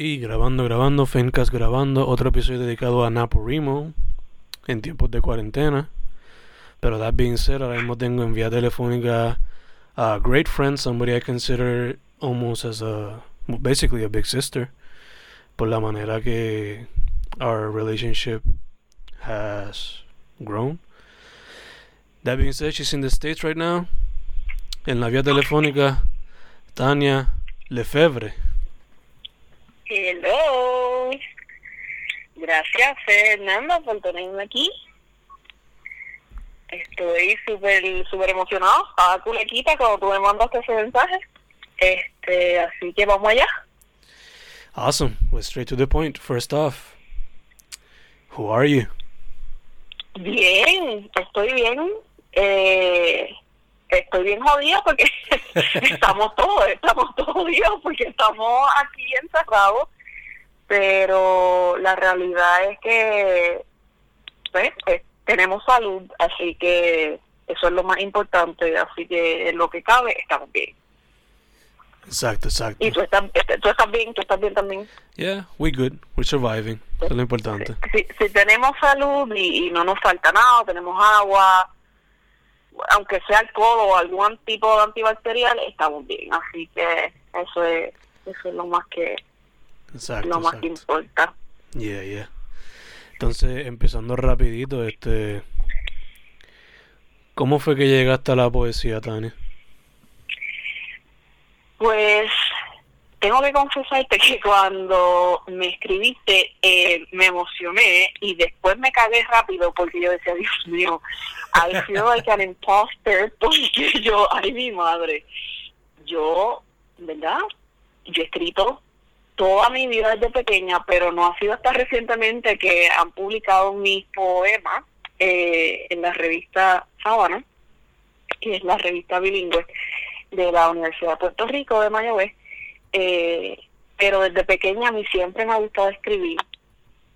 Y grabando, grabando, Fencast grabando, otro episodio dedicado a Remo en tiempos de cuarentena. Pero that being said, ahora mismo tengo en vía telefónica a great friend, somebody I consider almost as a, basically a big sister, por la manera que our relationship has grown. That being said, she's in the States right now. En la vía telefónica, Tania Lefebvre. Hello. Gracias, Fernando, por tenerme aquí. Estoy súper súper emocionado. Estaba culequita cuando tú me mandaste ese mensaje. Este, así que vamos allá. Awesome. Well, straight to the point. First off, who are you? Bien, estoy bien. Eh, estoy bien jodida porque estamos todos, estamos todos jodidos porque estamos aquí encerrados, pero la realidad es que pues, pues, tenemos salud, así que eso es lo más importante, así que en lo que cabe estamos bien. Exacto, exacto. Y tú estás, este, tú estás bien, tú estás bien también. Yeah, we good, we're surviving, eso es lo importante. Si, si tenemos salud y, y no nos falta nada, tenemos agua, aunque sea alcohol o algún tipo de antibacterial, estamos bien. Así que eso es, eso es lo más que lo más que importa. Yeah, yeah. Entonces, empezando rapidito, este ¿Cómo fue que llegaste a la poesía, Tania? Pues tengo que confesarte que cuando me escribiste eh, me emocioné y después me cagué rápido porque yo decía, Dios mío, I feel like an imposter porque yo, ay mi madre, yo, ¿verdad? Yo he escrito toda mi vida desde pequeña, pero no ha sido hasta recientemente que han publicado mis poemas eh, en la revista Sábana, que es la revista bilingüe de la Universidad de Puerto Rico de Mayagüez eh, pero desde pequeña a mí siempre me ha gustado escribir.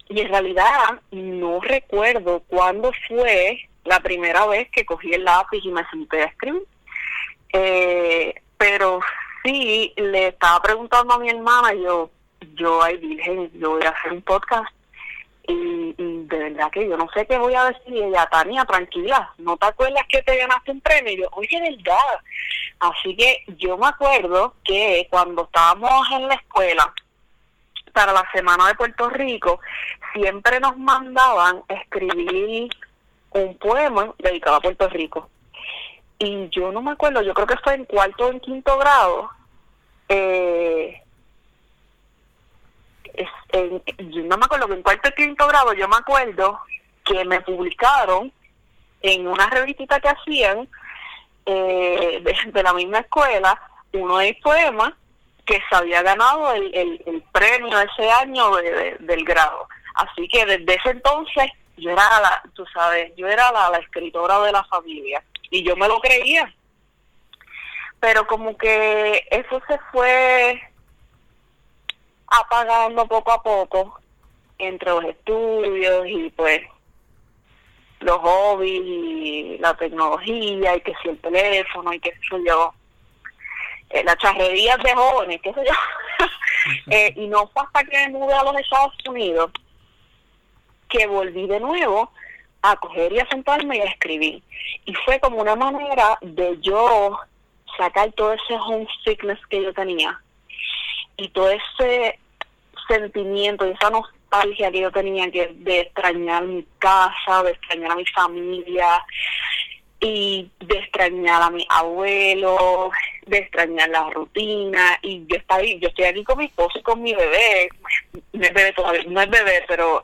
Y en realidad no recuerdo cuándo fue la primera vez que cogí el lápiz y me senté a escribir. Eh, pero sí, le estaba preguntando a mi hermana, yo, yo, ay virgen, yo voy a hacer un podcast y, de verdad que yo no sé qué voy a decir. Y ella, Tania, tranquila, ¿no te acuerdas que te ganaste un premio? Y yo, oye, verdad. Así que yo me acuerdo que cuando estábamos en la escuela, para la Semana de Puerto Rico, siempre nos mandaban escribir un poema dedicado a Puerto Rico. Y yo no me acuerdo, yo creo que fue en cuarto o en quinto grado. Eh, yo no me acuerdo que en cuarto y quinto grado yo me acuerdo que me publicaron en una revistita que hacían eh, de, la misma escuela uno de mis poemas que se había ganado el, premio ese año del grado. Así que desde ese entonces yo era la, tú sabes, yo era la escritora de la familia y yo me lo creía. Pero como que eso se fue apagando poco a poco entre los estudios y pues los hobbies y la tecnología y que si el teléfono y qué sé yo, eh, las charrerías de jóvenes, qué sé yo. eh, y no fue hasta que me mudé a los Estados Unidos que volví de nuevo a coger y a sentarme y a escribir. Y fue como una manera de yo sacar todo ese homesickness que yo tenía y todo ese sentimiento esa nostalgia que yo tenía que de extrañar mi casa, de extrañar a mi familia y de extrañar a mi abuelo, de extrañar la rutina y yo estoy, yo estoy aquí con mi esposo y con mi bebé, no es bebé todavía, no es bebé, pero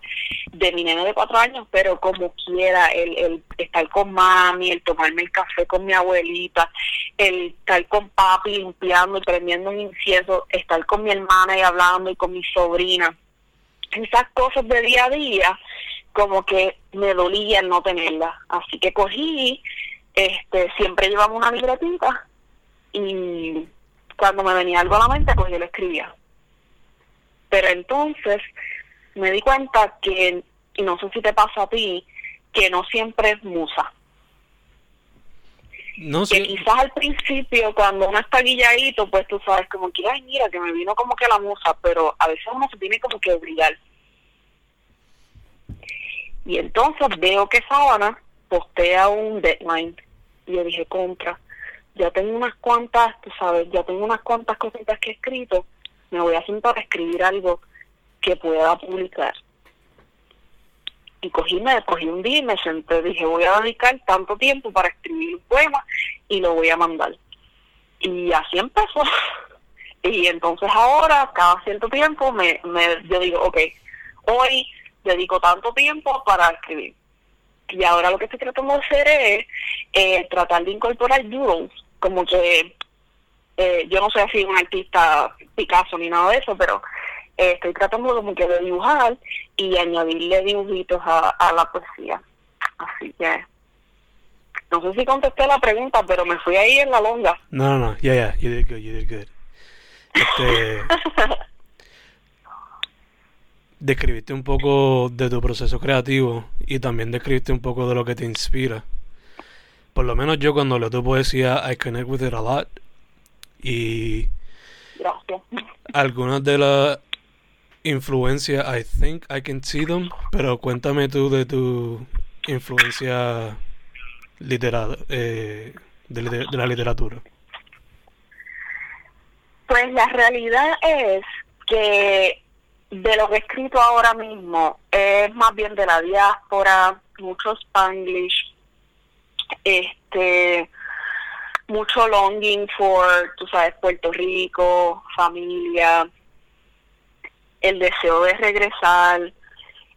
de mi nene de cuatro años, pero como quiera, el, el estar con mami, el tomarme el café con mi abuelita, el estar con papi limpiando y prendiendo un incienso, estar con mi hermana y hablando y con mi sobrina, esas cosas de día a día, como que me dolía no tenerlas, así que cogí, este, siempre llevamos una libretita y cuando me venía algo a la mente, pues yo lo escribía. Pero entonces me di cuenta que, y no sé si te pasa a ti, que no siempre es musa. No que sé. quizás al principio cuando uno está guilladito pues tú sabes como que ay mira que me vino como que la musa pero a veces uno se tiene como que obligar y entonces veo que Sabana postea un deadline y yo dije contra ya tengo unas cuantas tú sabes ya tengo unas cuantas cositas que he escrito me voy a sentar a escribir algo que pueda publicar y cogí, me cogí un día y me senté, dije voy a dedicar tanto tiempo para escribir un poema y lo voy a mandar. Y así empezó. Y entonces ahora, cada cierto tiempo, me, me yo digo, ok, hoy dedico tanto tiempo para escribir. Y ahora lo que estoy tratando de hacer es eh, tratar de incorporar doodles, como que eh, yo no soy así un artista Picasso ni nada de eso, pero eh, estoy tratando como que de dibujar y añadirle dibujitos a, a la poesía. Así que no sé si contesté la pregunta, pero me fui ahí en la longa. No, no, no. Yeah, yeah. You did good. You did good. Este, describiste un poco de tu proceso creativo y también describiste un poco de lo que te inspira. Por lo menos yo cuando leo tu poesía, I connect with it a lot. Y Gracias. algunas de las influencias, I think I can see them, pero cuéntame tú de tu influencia litera, eh, de la literatura. Pues la realidad es que de lo que he escrito ahora mismo es más bien de la diáspora, mucho spanglish, este, mucho longing for, tú sabes, Puerto Rico, familia, el deseo de regresar,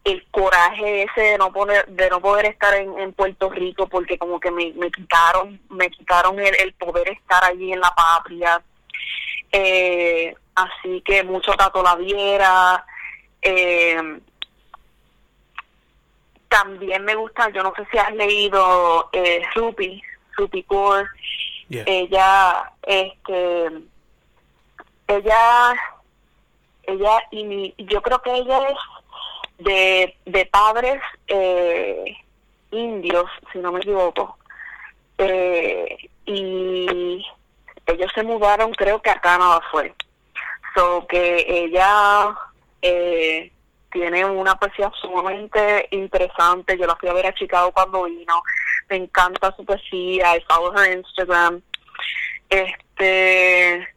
el coraje ese de no poner, de no poder estar en, en Puerto Rico porque como que me, me quitaron, me quitaron el, el poder estar allí en la patria. Eh, así que mucho Tato Laviera. Eh, también me gusta, yo no sé si has leído eh, Rupi, Rupi Kaur. Yeah. Ella, este, ella, ella, y mi- yo creo que ella es de, de padres eh, indios, si no me equivoco. Eh, y ellos se mudaron, creo que a Canadá fue. So que ella eh, tiene una poesía sumamente interesante. Yo la fui a ver a Chicago cuando vino. Me encanta su poesía. I follow her Instagram. Este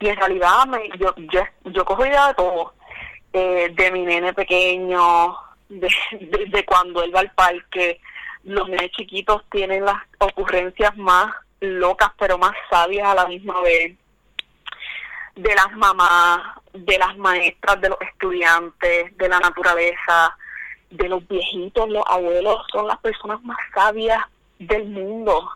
y en realidad me, yo, yo yo cojo idea de todo. Eh, de mi nene pequeño, de, de, cuando él va al parque. Los nenes chiquitos tienen las ocurrencias más locas, pero más sabias a la misma vez de las mamás, de las maestras, de los estudiantes, de la naturaleza, de los viejitos, los abuelos, son las personas más sabias del mundo.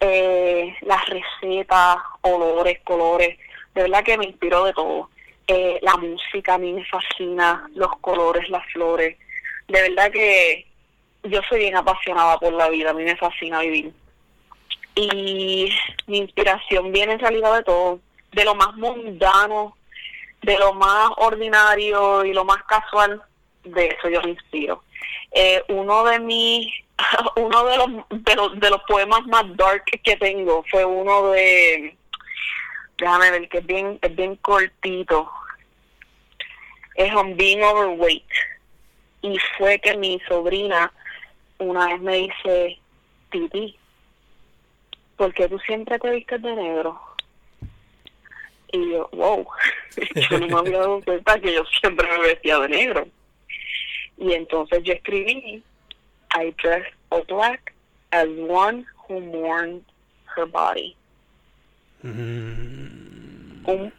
Eh, las recetas, olores, colores, de verdad que me inspiró de todo. Eh, la música a mí me fascina, los colores, las flores. De verdad que yo soy bien apasionada por la vida, a mí me fascina vivir. Y mi inspiración viene en realidad de todo, de lo más mundano, de lo más ordinario y lo más casual, de eso yo me inspiro. Eh, uno de mis, uno de los, de los de los poemas más dark que tengo fue uno de, déjame ver que es bien, es bien cortito, es on being overweight y fue que mi sobrina una vez me dice, Titi, ¿por qué tú siempre te vistes de negro? Y yo, wow, yo no me había dado cuenta que yo siempre me vestía de negro. Y entonces yo escribí, I dress all black as one who mourns her body. Mm, Un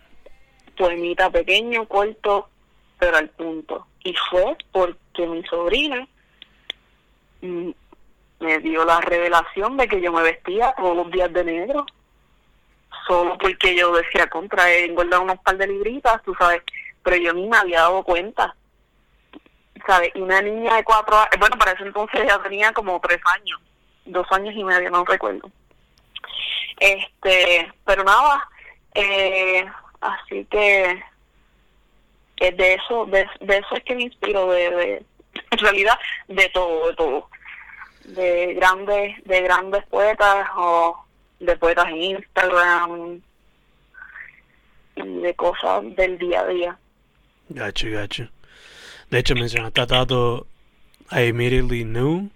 poemita pequeño, corto, pero al punto. Y fue porque mi sobrina mm, me dio la revelación de que yo me vestía todos los días de negro. Solo porque yo decía contra he engordado unas par de libritas, tú sabes, pero yo ni me había dado cuenta. ¿Sabes? Y una niña de cuatro años, bueno, para ese entonces ya tenía como tres años, dos años y medio, no recuerdo. Este, pero nada, eh, así que de eso, de, de eso es que me inspiro, de, de, en realidad, de todo, de todo de grandes de grandes poetas o de poetas en Instagram y de cosas del día a día. Gacho, gacho. De hecho, mencionaste a Tato, I immediately knew,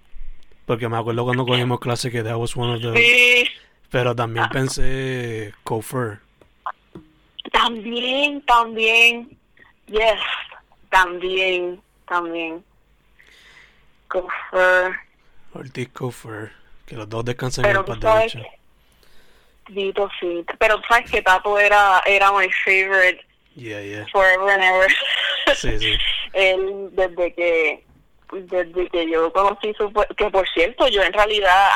porque me acuerdo cuando cogimos clase que that was one of the... Sí, Pero también pensé Kofer. también, también, yes, también, también. Cofer. Ortiz Kofer. Que los dos descansan Pero en el derecho. que, Dito, sí, pero sabes que Tato era, era my favorite Yeah, yeah. forever and ever. Sí, sí. Él, desde que, desde que yo conocí su, que por cierto, yo en realidad,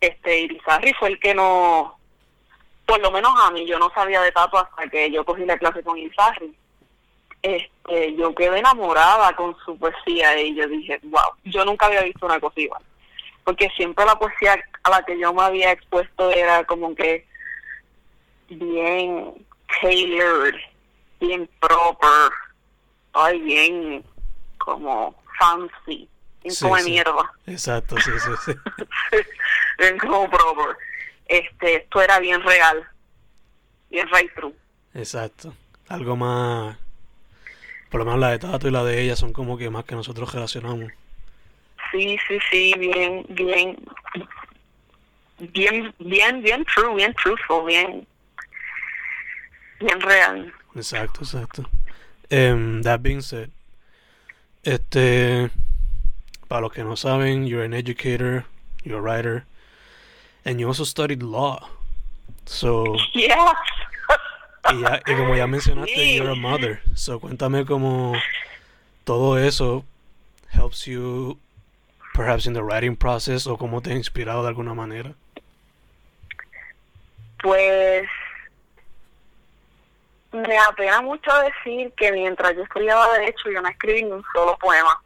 este, Irizarry fue el que no, por lo menos a mí, yo no sabía de Tato hasta que yo cogí la clase con Irizarry. Este, yo quedé enamorada con su poesía y yo dije, wow, yo nunca había visto una cosa igual. Porque siempre la poesía a la que yo me había expuesto era como que bien tailored, bien proper, ay, bien como fancy, bien Sí, como sí. mierda, Exacto, sí, sí, sí. bien como proper. Este, esto era bien real, bien right true. Exacto. Algo más... Por lo menos la de Tato y la de ella son como que más que nosotros relacionamos. Sí, sí, sí, bien, bien, bien, bien, bien true, bien truthful, bien, bien real. Exacto, exacto. Um, that being said, este, para los que no saben, you're an educator, you're a writer, and you also studied law. So, Yeah. y, ya, y como ya mencionaste, Sí. you're a mother. So, cuéntame cómo todo eso helps you, perhaps in the writing process, o cómo te ha inspirado de alguna manera. Pues me apena mucho decir que mientras yo estudiaba Derecho yo no escribí ni un solo poema.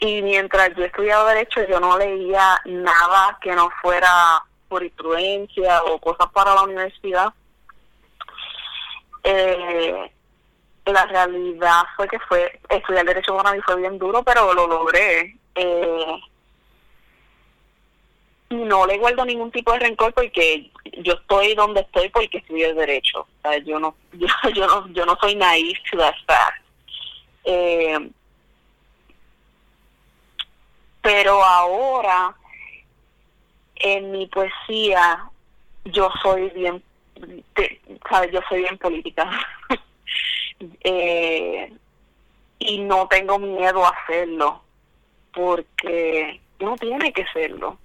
Y mientras yo estudiaba Derecho yo no leía nada que no fuera jurisprudencia o cosas para la universidad. Eh, la realidad fue que fue estudiar Derecho para mí fue bien duro, pero lo logré. Eh, no le guardo ningún tipo de rencor porque yo estoy donde estoy porque estudio derecho. O sea, yo no, yo, yo no, yo no soy naive to that. Eh, pero ahora en mi poesía yo soy bien, te- ¿sabes? Yo soy bien política. Eh, y no tengo miedo a hacerlo porque no tiene que serlo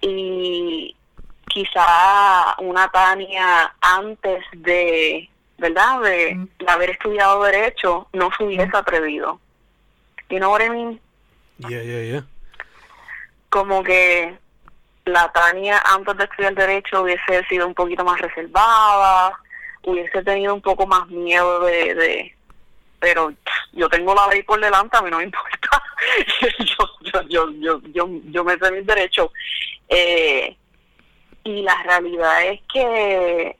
y quizá una Tania antes de, ¿verdad? De, de haber estudiado Derecho no se hubiese atrevido. You know what I mean? Yeah, yeah, yeah. Como que la Tania antes de estudiar Derecho hubiese sido un poquito más reservada, hubiese tenido un poco más miedo de... de pero yo tengo la ley por delante, a mí no me importa. yo, yo, yo, yo, yo, yo me sé mis derechos. Eh, y la realidad es que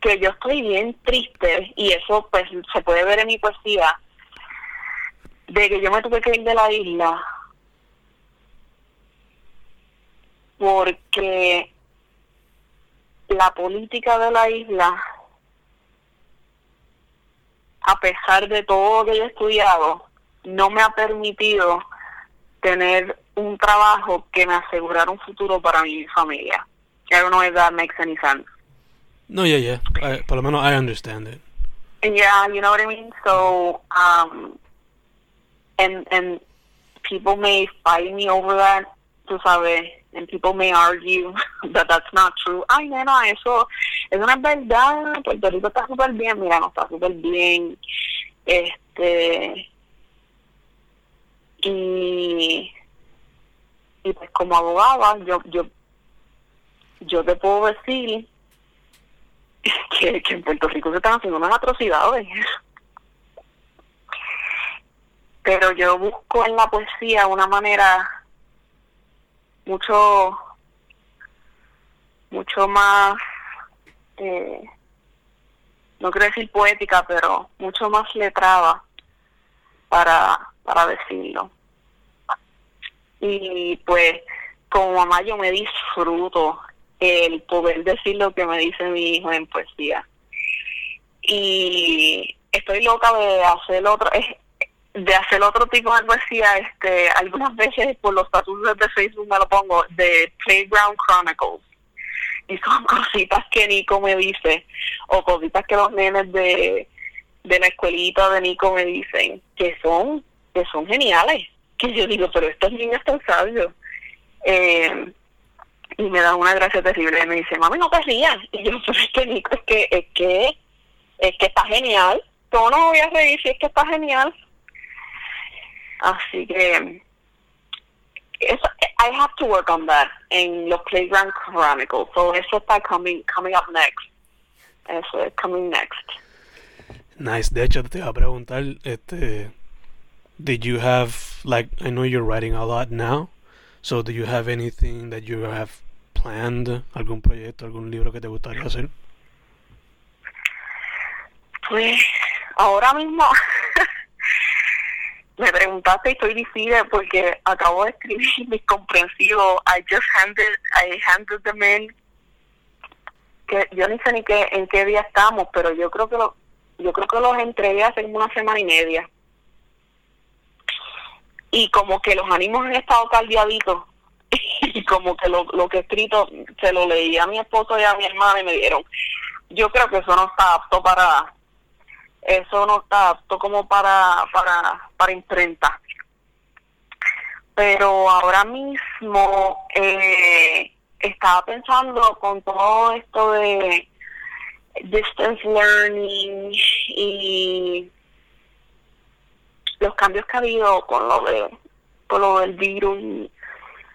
que yo estoy bien triste y eso pues se puede ver en mi poesía de que yo me tuve que ir de la isla porque la política de la isla a pesar de todo lo que yo he estudiado no me ha permitido tener un trabajo que me asegurara un futuro para mi familia. I don't know if that makes any sense. No, yeah, yeah. I, por lo menos I understand it. Yeah, you know what I mean. So, um, and and people may fight me over that, tú sabes, and people may argue that that's not true. Ay, nena, eso, eso no es verdad. Puerto Rico está súper bien. Mira, no está súper bien. Este, y y pues como abogada, yo yo yo te puedo decir que, que en Puerto Rico se están haciendo unas atrocidades. Pero yo busco en la poesía una manera mucho, mucho más, eh, no quiero decir poética, pero mucho más letrada para, para decirlo. Y pues como mamá yo me disfruto el poder decir lo que me dice mi hijo en poesía. Y estoy loca de hacer otro de hacer otro tipo de poesía, este, algunas veces por los estatutos de Facebook me lo pongo, de Playground Chronicles. Y son cositas que Nico me dice, o cositas que los nenes de, de la escuelita de Nico me dicen, que son, que son geniales. Que yo digo, pero estos niños están sabios. Eh, y me da una gracia terrible y me dice, mami, no te rías. Y yo, pero es que Nico, es que, es que, es que está genial. ¿Cómo no voy a reír si es que está genial? Así que eso, I have to work on that en los Playground Chronicles. So eso está coming, coming up next. Eso es uh, coming next. Nice. De hecho, te iba a preguntar, este, did you have, like, I know you're writing a lot now, so do you have anything that you have planned, algún proyecto, algún libro que te gustaría hacer? Pues, ahora mismo, me preguntaste y estoy difícil porque acabo de escribir mis comprensivos. I just handed, I handed them in. Que yo ni sé ni qué, en qué día estamos, pero yo creo que lo, yo creo que los entregué hace una semana y media. Y como que los ánimos han estado caldeaditos. y como que lo, lo que he escrito se lo leí a mi esposo y a mi hermana y me dieron. Yo creo que eso no está apto para eso no está apto como para, para, para imprenta. Pero ahora mismo eh, estaba pensando con todo esto de distance learning y los cambios que ha habido con lo de con lo del virus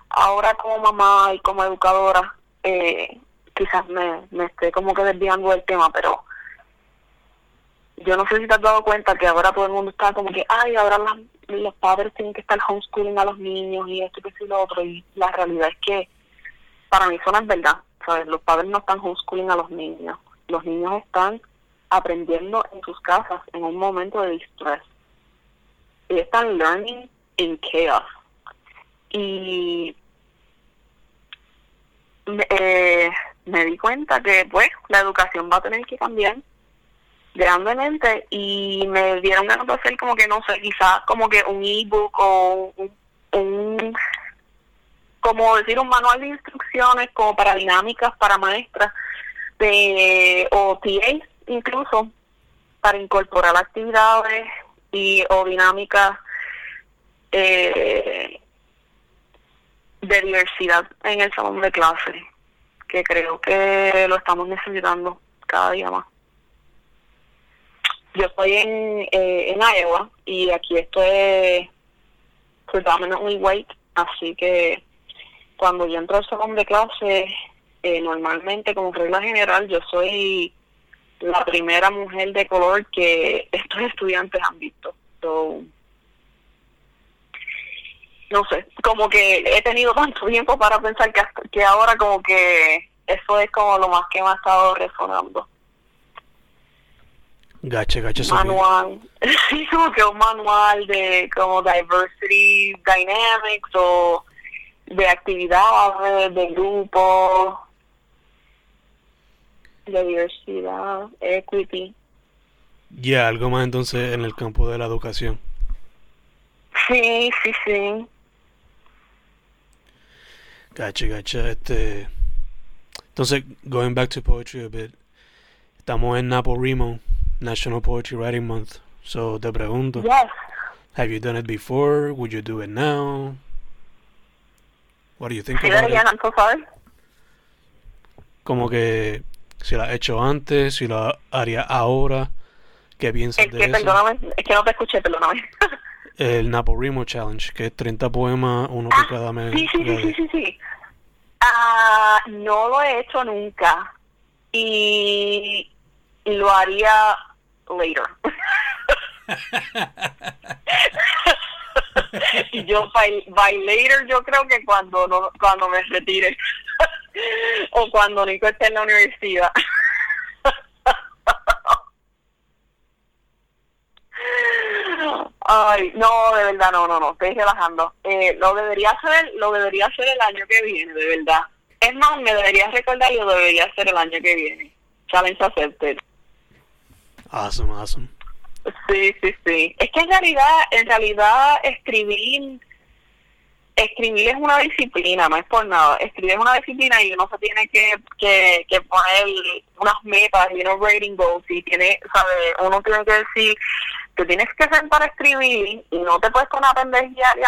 ahora como mamá y como educadora eh, quizás me, me esté como que desviando del tema pero yo no sé si te has dado cuenta que ahora todo el mundo está como que, ay, ahora los padres tienen que estar homeschooling a los niños y esto y lo otro. Y la realidad es que para mí eso no es verdad. ¿sabes? Los padres no están homeschooling a los niños. Los niños están aprendiendo en sus casas en un momento de distress. Y están learning in chaos. Y eh, me di cuenta que, pues, la educación va a tener que cambiar grandemente y me dieron ganas de como que no sé, quizás como que un ebook o un, como decir un manual de instrucciones como para dinámicas para maestras de o TAs incluso para incorporar actividades y o dinámicas eh, de diversidad en el salón de clase que creo que lo estamos necesitando cada día más yo estoy en, eh, en Iowa y aquí esto es predominantly white, así que cuando yo entro al salón de clase, eh, normalmente como regla general yo soy la primera mujer de color que estos estudiantes han visto. no sé, como que he tenido tanto tiempo para pensar que, que ahora como que eso es como lo más que me ha estado resonando. Gache, gache, manual, sí, como que un manual de como diversity dynamics o de actividades, de grupo, de diversidad, equity. Ya, algo más entonces en el campo de la educación. Sí, sí, sí. Gache, gache, este... Entonces, going back to poetry a bit, estamos en NaPoWriMo National Poetry Writing Month. So te pregunto. Yes. Have you done it before? Would you do it now? What do you think Say that again, so. Como que si lo has hecho antes, si lo haría ahora, ¿qué piensas es de que, eso? Perdóname, es que no te escuché, perdóname. El NaPoWriMo Challenge, que es 30 poemas, uno por ah, cada mes. Sí, sí, sí, sí, sí, sí. Ah, no lo he hecho nunca. Y lo haría later. yo by, by, later yo creo que cuando no, cuando me retire o cuando Nico esté en la universidad. Ay, no, de verdad, no, no, no, estoy relajando. Eh, lo debería hacer, lo debería hacer el año que viene, de verdad. Es más, me deberías recordar y lo debería hacer el año que viene. Challenge accepted. Awesome, awesome. Sí, sí, sí. Es que en realidad, en realidad escribir, escribir es una disciplina, no es por nada. Escribir es una disciplina y uno se tiene que, que, poner unas metas y unos rating goals y tiene, sabe, uno tiene que decir que tienes que sentar a escribir y no te puedes poner a pendejear y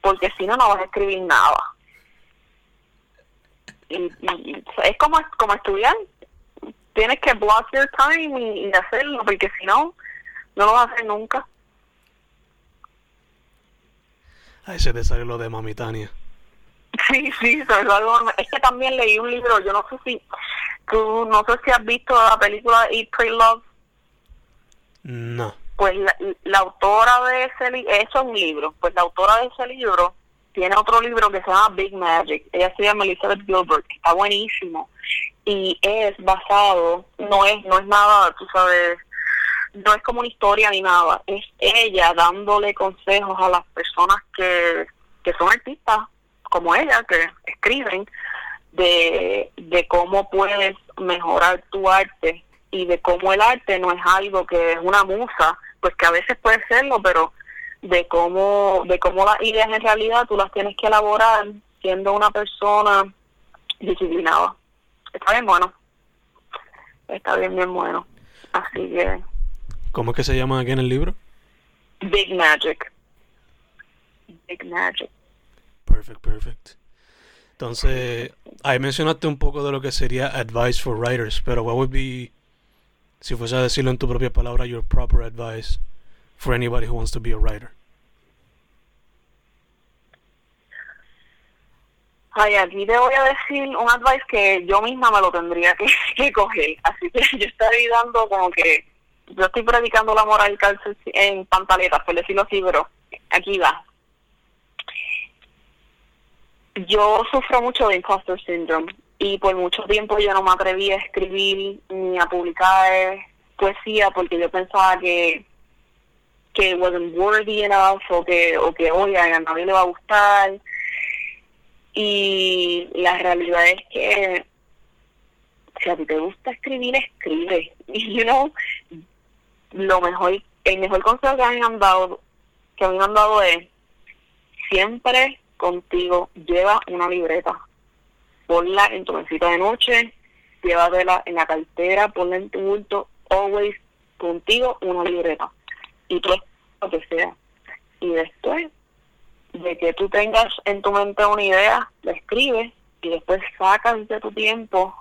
porque si no, no vas a escribir nada. Y- y es como, como estudiar, tienes que block your time y, y hacerlo, porque si no, no lo vas a hacer nunca. Ahí se te sale lo de Mamitania. Sí, sí, es algo. Es que también leí un libro, yo no sé si, tú, no sé si has visto la película Eat, Pray, Love, No. pues la, la autora de ese libro, eso es un libro, pues la autora de ese libro tiene otro libro que se llama Big Magic, ella se llama Elizabeth Gilbert, que está buenísimo, y es basado, no es, no es nada, tú sabes, no es como una historia ni nada, es ella dándole consejos a las personas que, que son artistas, como ella, que escriben, de, de cómo puedes mejorar tu arte y de cómo el arte no es algo que es una musa, pues que a veces puede serlo, pero de cómo, de cómo las ideas en realidad tú las tienes que elaborar siendo una persona disciplinada. Está bien bueno. Está bien, bien bueno. Así que, ¿Cómo es que se llama aquí en el libro? Big Magic. Big Magic. Perfect, perfect. Entonces, ahí mencionaste un poco de lo que sería advice for writers, pero what would be, si fuese a decirlo en tu propia palabra, your proper advice for anybody who wants to be a writer? Ay, aquí te voy a decir un advice que yo misma me lo tendría que, coger. Así que yo estoy dando como que, yo estoy predicando la moral en pantaletas, por decirlo así, pero aquí va. Yo sufro mucho de imposter syndrome y por mucho tiempo yo no me atreví a escribir ni a publicar poesía porque yo pensaba que que wasn't worthy enough o que o que oye a nadie le va a gustar y la realidad es que si a ti te gusta escribir, escribe. Y, you know, lo mejor, el mejor consejo que a mí me han dado, que me han dado es, siempre contigo lleva una libreta. Ponla en tu mesita de noche, llévatela en la cartera, ponla en tu bulto, always contigo una libreta. Y tú lo que sea. Y después de que tú tengas en tu mente una idea, la escribes y después sacas de tu tiempo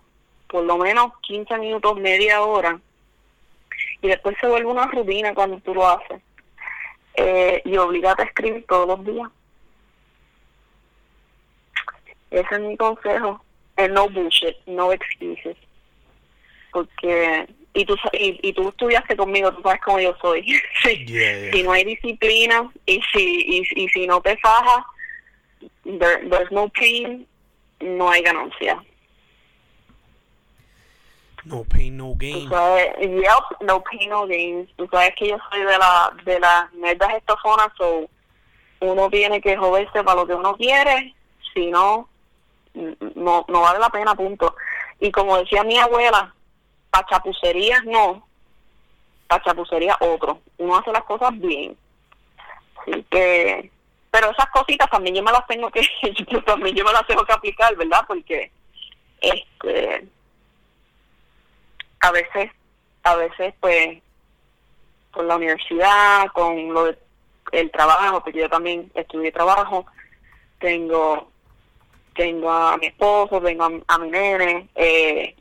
por lo menos 15 minutos, media hora, y después se vuelve una rutina cuando tú lo haces. Eh, y obligate a escribir todos los días. Ese es mi consejo. No bullshit, no excuses. Porque, y tú, y, y tú estudiaste conmigo, tú sabes cómo yo soy. Sí Yeah, yeah. si no hay disciplina y si y, y si no te fajas there, there's no pain no hay ganancia No pain, no gain. sabes yep, no pain no gain tú sabes que yo soy de la de las nerdas estofonas so uno tiene que joderse para lo que uno quiere si no no no vale la pena punto y como decía mi abuela para chapucerías no. Para chapucerías otro. Uno hace las cosas bien. Así que, pero esas cositas también yo me las tengo que, yo también yo me las tengo que aplicar, ¿verdad? Porque, este, a veces, a veces, pues, con la universidad, con lo de, el trabajo, porque yo también estudié trabajo, tengo, tengo a mi esposo, tengo a, a mi nene, eh,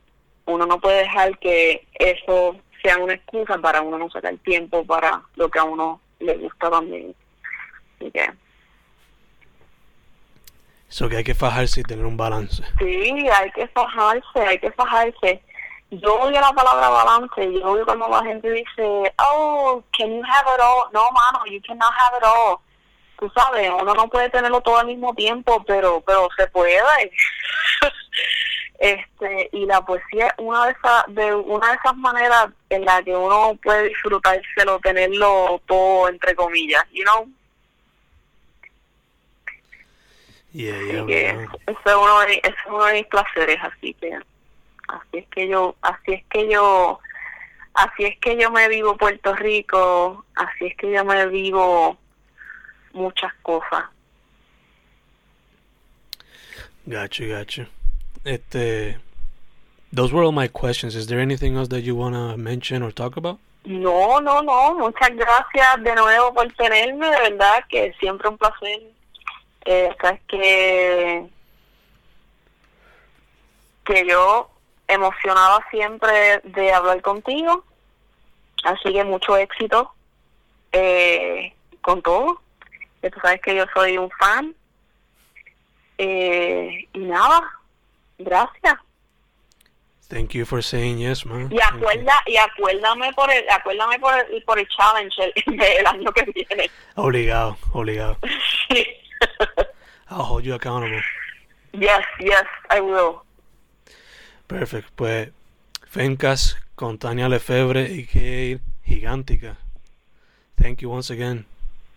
uno no puede dejar que eso sea una excusa para uno no sacar tiempo para lo que a uno le gusta también. Así que, Eso que hay que fajarse y tener un balance. sí, hay que fajarse, hay que fajarse. Yo odio la palabra balance, yo odio cuando la gente dice, oh, can you have it all? No, mano, you cannot have it all. Tú sabes, uno no puede tenerlo todo al mismo tiempo, pero pero se puede. Este, y la poesía es una de esas, de una de esas maneras en la que uno puede disfrutárselo, tenerlo todo entre comillas, you know. Yeah, Así yeah, que ese es uno de, ese es uno de mis placeres, así que así es que yo, así es que yo, así es que yo me vivo Puerto Rico, así es que yo me vivo muchas cosas. Gotcha, gotcha. Este, those were all my questions. Is there anything else that you wanna mention or talk about? No, no, no, muchas gracias de nuevo por tenerme, de verdad que siempre un placer. Eh, sabes que que yo emocionada siempre de hablar contigo, así que mucho éxito eh, con todo. Tú sabes que yo soy un fan. Eh, y nada, gracias. Thank you for saying yes, man. Y acuerda, y acuérdame por el, acuérdame por el, por el challenge el, el año que viene. Obligado, obligado. Sí. I'll hold you accountable. yes, yes, I will. Perfect. Pues, Fencas con Tania Lefebvre y que Gigántica. Thank you once again.